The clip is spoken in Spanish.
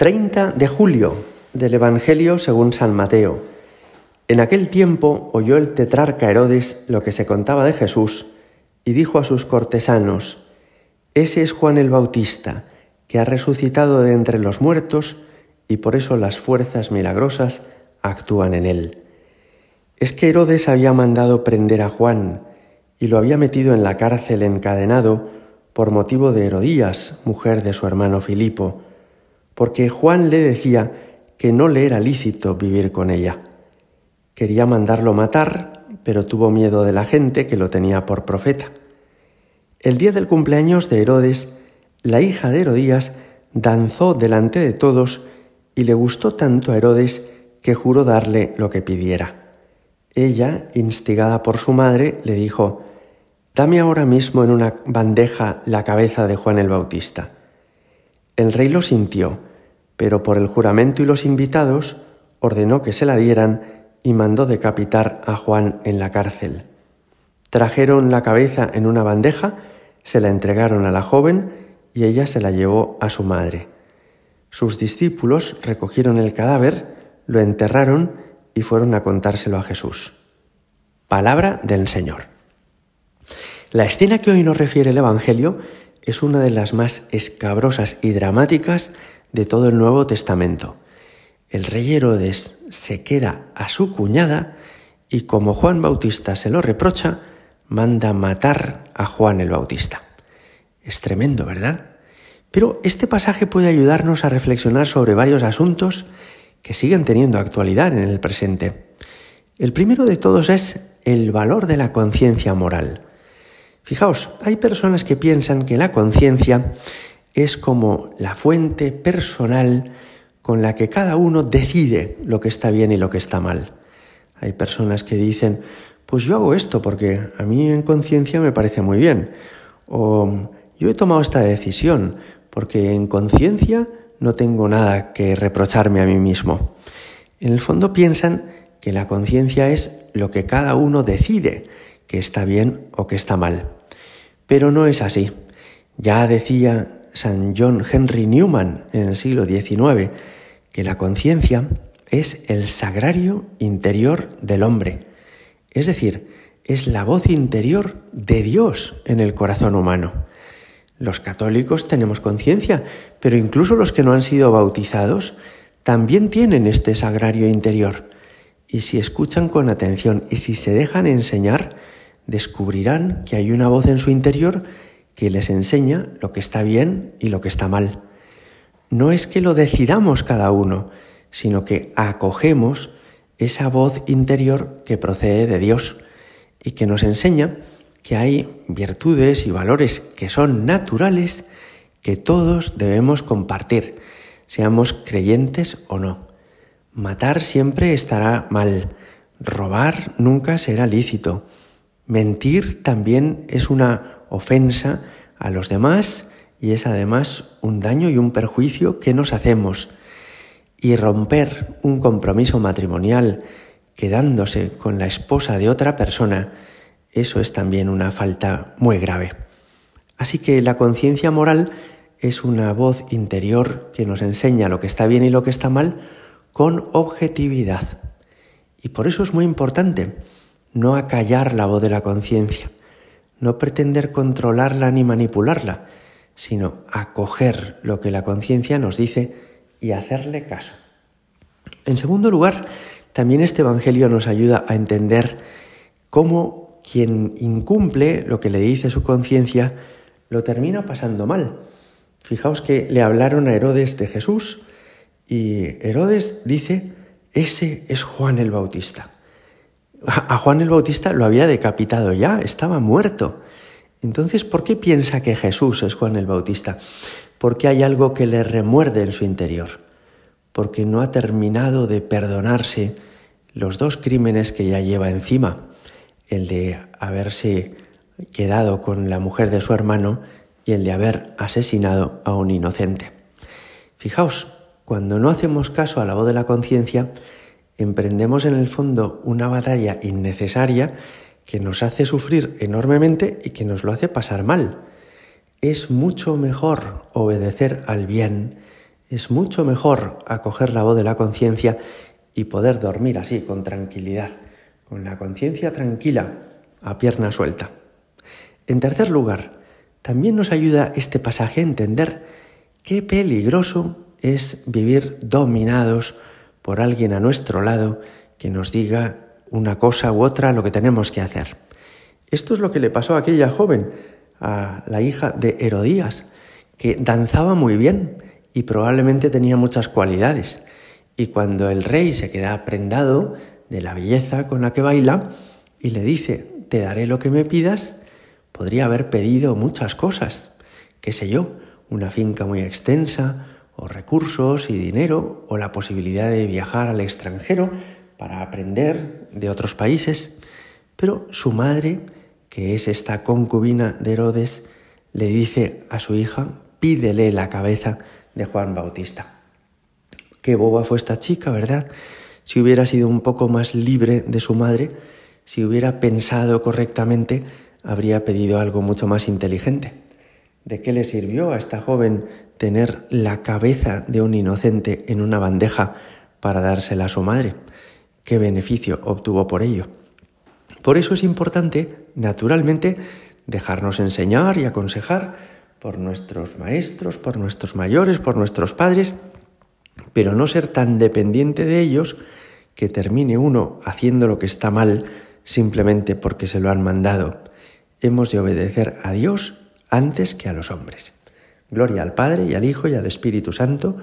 30 de julio del Evangelio según San Mateo. En aquel tiempo oyó el tetrarca Herodes lo que se contaba de Jesús y dijo a sus cortesanos, Ese es Juan el Bautista, que ha resucitado de entre los muertos y por eso las fuerzas milagrosas actúan en él. Es que Herodes había mandado prender a Juan y lo había metido en la cárcel encadenado por motivo de Herodías, mujer de su hermano Filipo porque Juan le decía que no le era lícito vivir con ella. Quería mandarlo matar, pero tuvo miedo de la gente que lo tenía por profeta. El día del cumpleaños de Herodes, la hija de Herodías danzó delante de todos y le gustó tanto a Herodes que juró darle lo que pidiera. Ella, instigada por su madre, le dijo, Dame ahora mismo en una bandeja la cabeza de Juan el Bautista. El rey lo sintió pero por el juramento y los invitados ordenó que se la dieran y mandó decapitar a Juan en la cárcel. Trajeron la cabeza en una bandeja, se la entregaron a la joven y ella se la llevó a su madre. Sus discípulos recogieron el cadáver, lo enterraron y fueron a contárselo a Jesús. Palabra del Señor. La escena que hoy nos refiere el Evangelio es una de las más escabrosas y dramáticas de todo el Nuevo Testamento. El rey Herodes se queda a su cuñada y como Juan Bautista se lo reprocha, manda matar a Juan el Bautista. Es tremendo, ¿verdad? Pero este pasaje puede ayudarnos a reflexionar sobre varios asuntos que siguen teniendo actualidad en el presente. El primero de todos es el valor de la conciencia moral. Fijaos, hay personas que piensan que la conciencia es como la fuente personal con la que cada uno decide lo que está bien y lo que está mal. Hay personas que dicen, pues yo hago esto porque a mí en conciencia me parece muy bien. O yo he tomado esta decisión porque en conciencia no tengo nada que reprocharme a mí mismo. En el fondo piensan que la conciencia es lo que cada uno decide, que está bien o que está mal. Pero no es así. Ya decía San John Henry Newman en el siglo XIX, que la conciencia es el sagrario interior del hombre, es decir, es la voz interior de Dios en el corazón humano. Los católicos tenemos conciencia, pero incluso los que no han sido bautizados también tienen este sagrario interior. Y si escuchan con atención y si se dejan enseñar, descubrirán que hay una voz en su interior que les enseña lo que está bien y lo que está mal. No es que lo decidamos cada uno, sino que acogemos esa voz interior que procede de Dios y que nos enseña que hay virtudes y valores que son naturales que todos debemos compartir, seamos creyentes o no. Matar siempre estará mal, robar nunca será lícito, mentir también es una ofensa a los demás y es además un daño y un perjuicio que nos hacemos. Y romper un compromiso matrimonial quedándose con la esposa de otra persona, eso es también una falta muy grave. Así que la conciencia moral es una voz interior que nos enseña lo que está bien y lo que está mal con objetividad. Y por eso es muy importante no acallar la voz de la conciencia, no pretender controlarla ni manipularla, sino acoger lo que la conciencia nos dice y hacerle caso. En segundo lugar, también este Evangelio nos ayuda a entender cómo quien incumple lo que le dice su conciencia lo termina pasando mal. Fijaos que le hablaron a Herodes de Jesús y Herodes dice, ese es Juan el Bautista a Juan el Bautista lo había decapitado ya, estaba muerto. Entonces, ¿por qué piensa que Jesús es Juan el Bautista? Porque hay algo que le remuerde en su interior, porque no ha terminado de perdonarse los dos crímenes que ya lleva encima, el de haberse quedado con la mujer de su hermano y el de haber asesinado a un inocente. Fijaos, cuando no hacemos caso a la voz de la conciencia, emprendemos en el fondo una batalla innecesaria que nos hace sufrir enormemente y que nos lo hace pasar mal. Es mucho mejor obedecer al bien, es mucho mejor acoger la voz de la conciencia y poder dormir así, con tranquilidad, con la conciencia tranquila, a pierna suelta. En tercer lugar, también nos ayuda este pasaje a entender qué peligroso es vivir dominados por alguien a nuestro lado que nos diga una cosa u otra lo que tenemos que hacer. Esto es lo que le pasó a aquella joven, a la hija de Herodías, que danzaba muy bien y probablemente tenía muchas cualidades. Y cuando el rey se queda prendado de la belleza con la que baila y le dice, te daré lo que me pidas, podría haber pedido muchas cosas, qué sé yo, una finca muy extensa, o recursos y dinero, o la posibilidad de viajar al extranjero para aprender de otros países. Pero su madre, que es esta concubina de Herodes, le dice a su hija, pídele la cabeza de Juan Bautista. Qué boba fue esta chica, ¿verdad? Si hubiera sido un poco más libre de su madre, si hubiera pensado correctamente, habría pedido algo mucho más inteligente. ¿De qué le sirvió a esta joven tener la cabeza de un inocente en una bandeja para dársela a su madre? ¿Qué beneficio obtuvo por ello? Por eso es importante, naturalmente, dejarnos enseñar y aconsejar por nuestros maestros, por nuestros mayores, por nuestros padres, pero no ser tan dependiente de ellos que termine uno haciendo lo que está mal simplemente porque se lo han mandado. Hemos de obedecer a Dios antes que a los hombres. Gloria al Padre y al Hijo y al Espíritu Santo,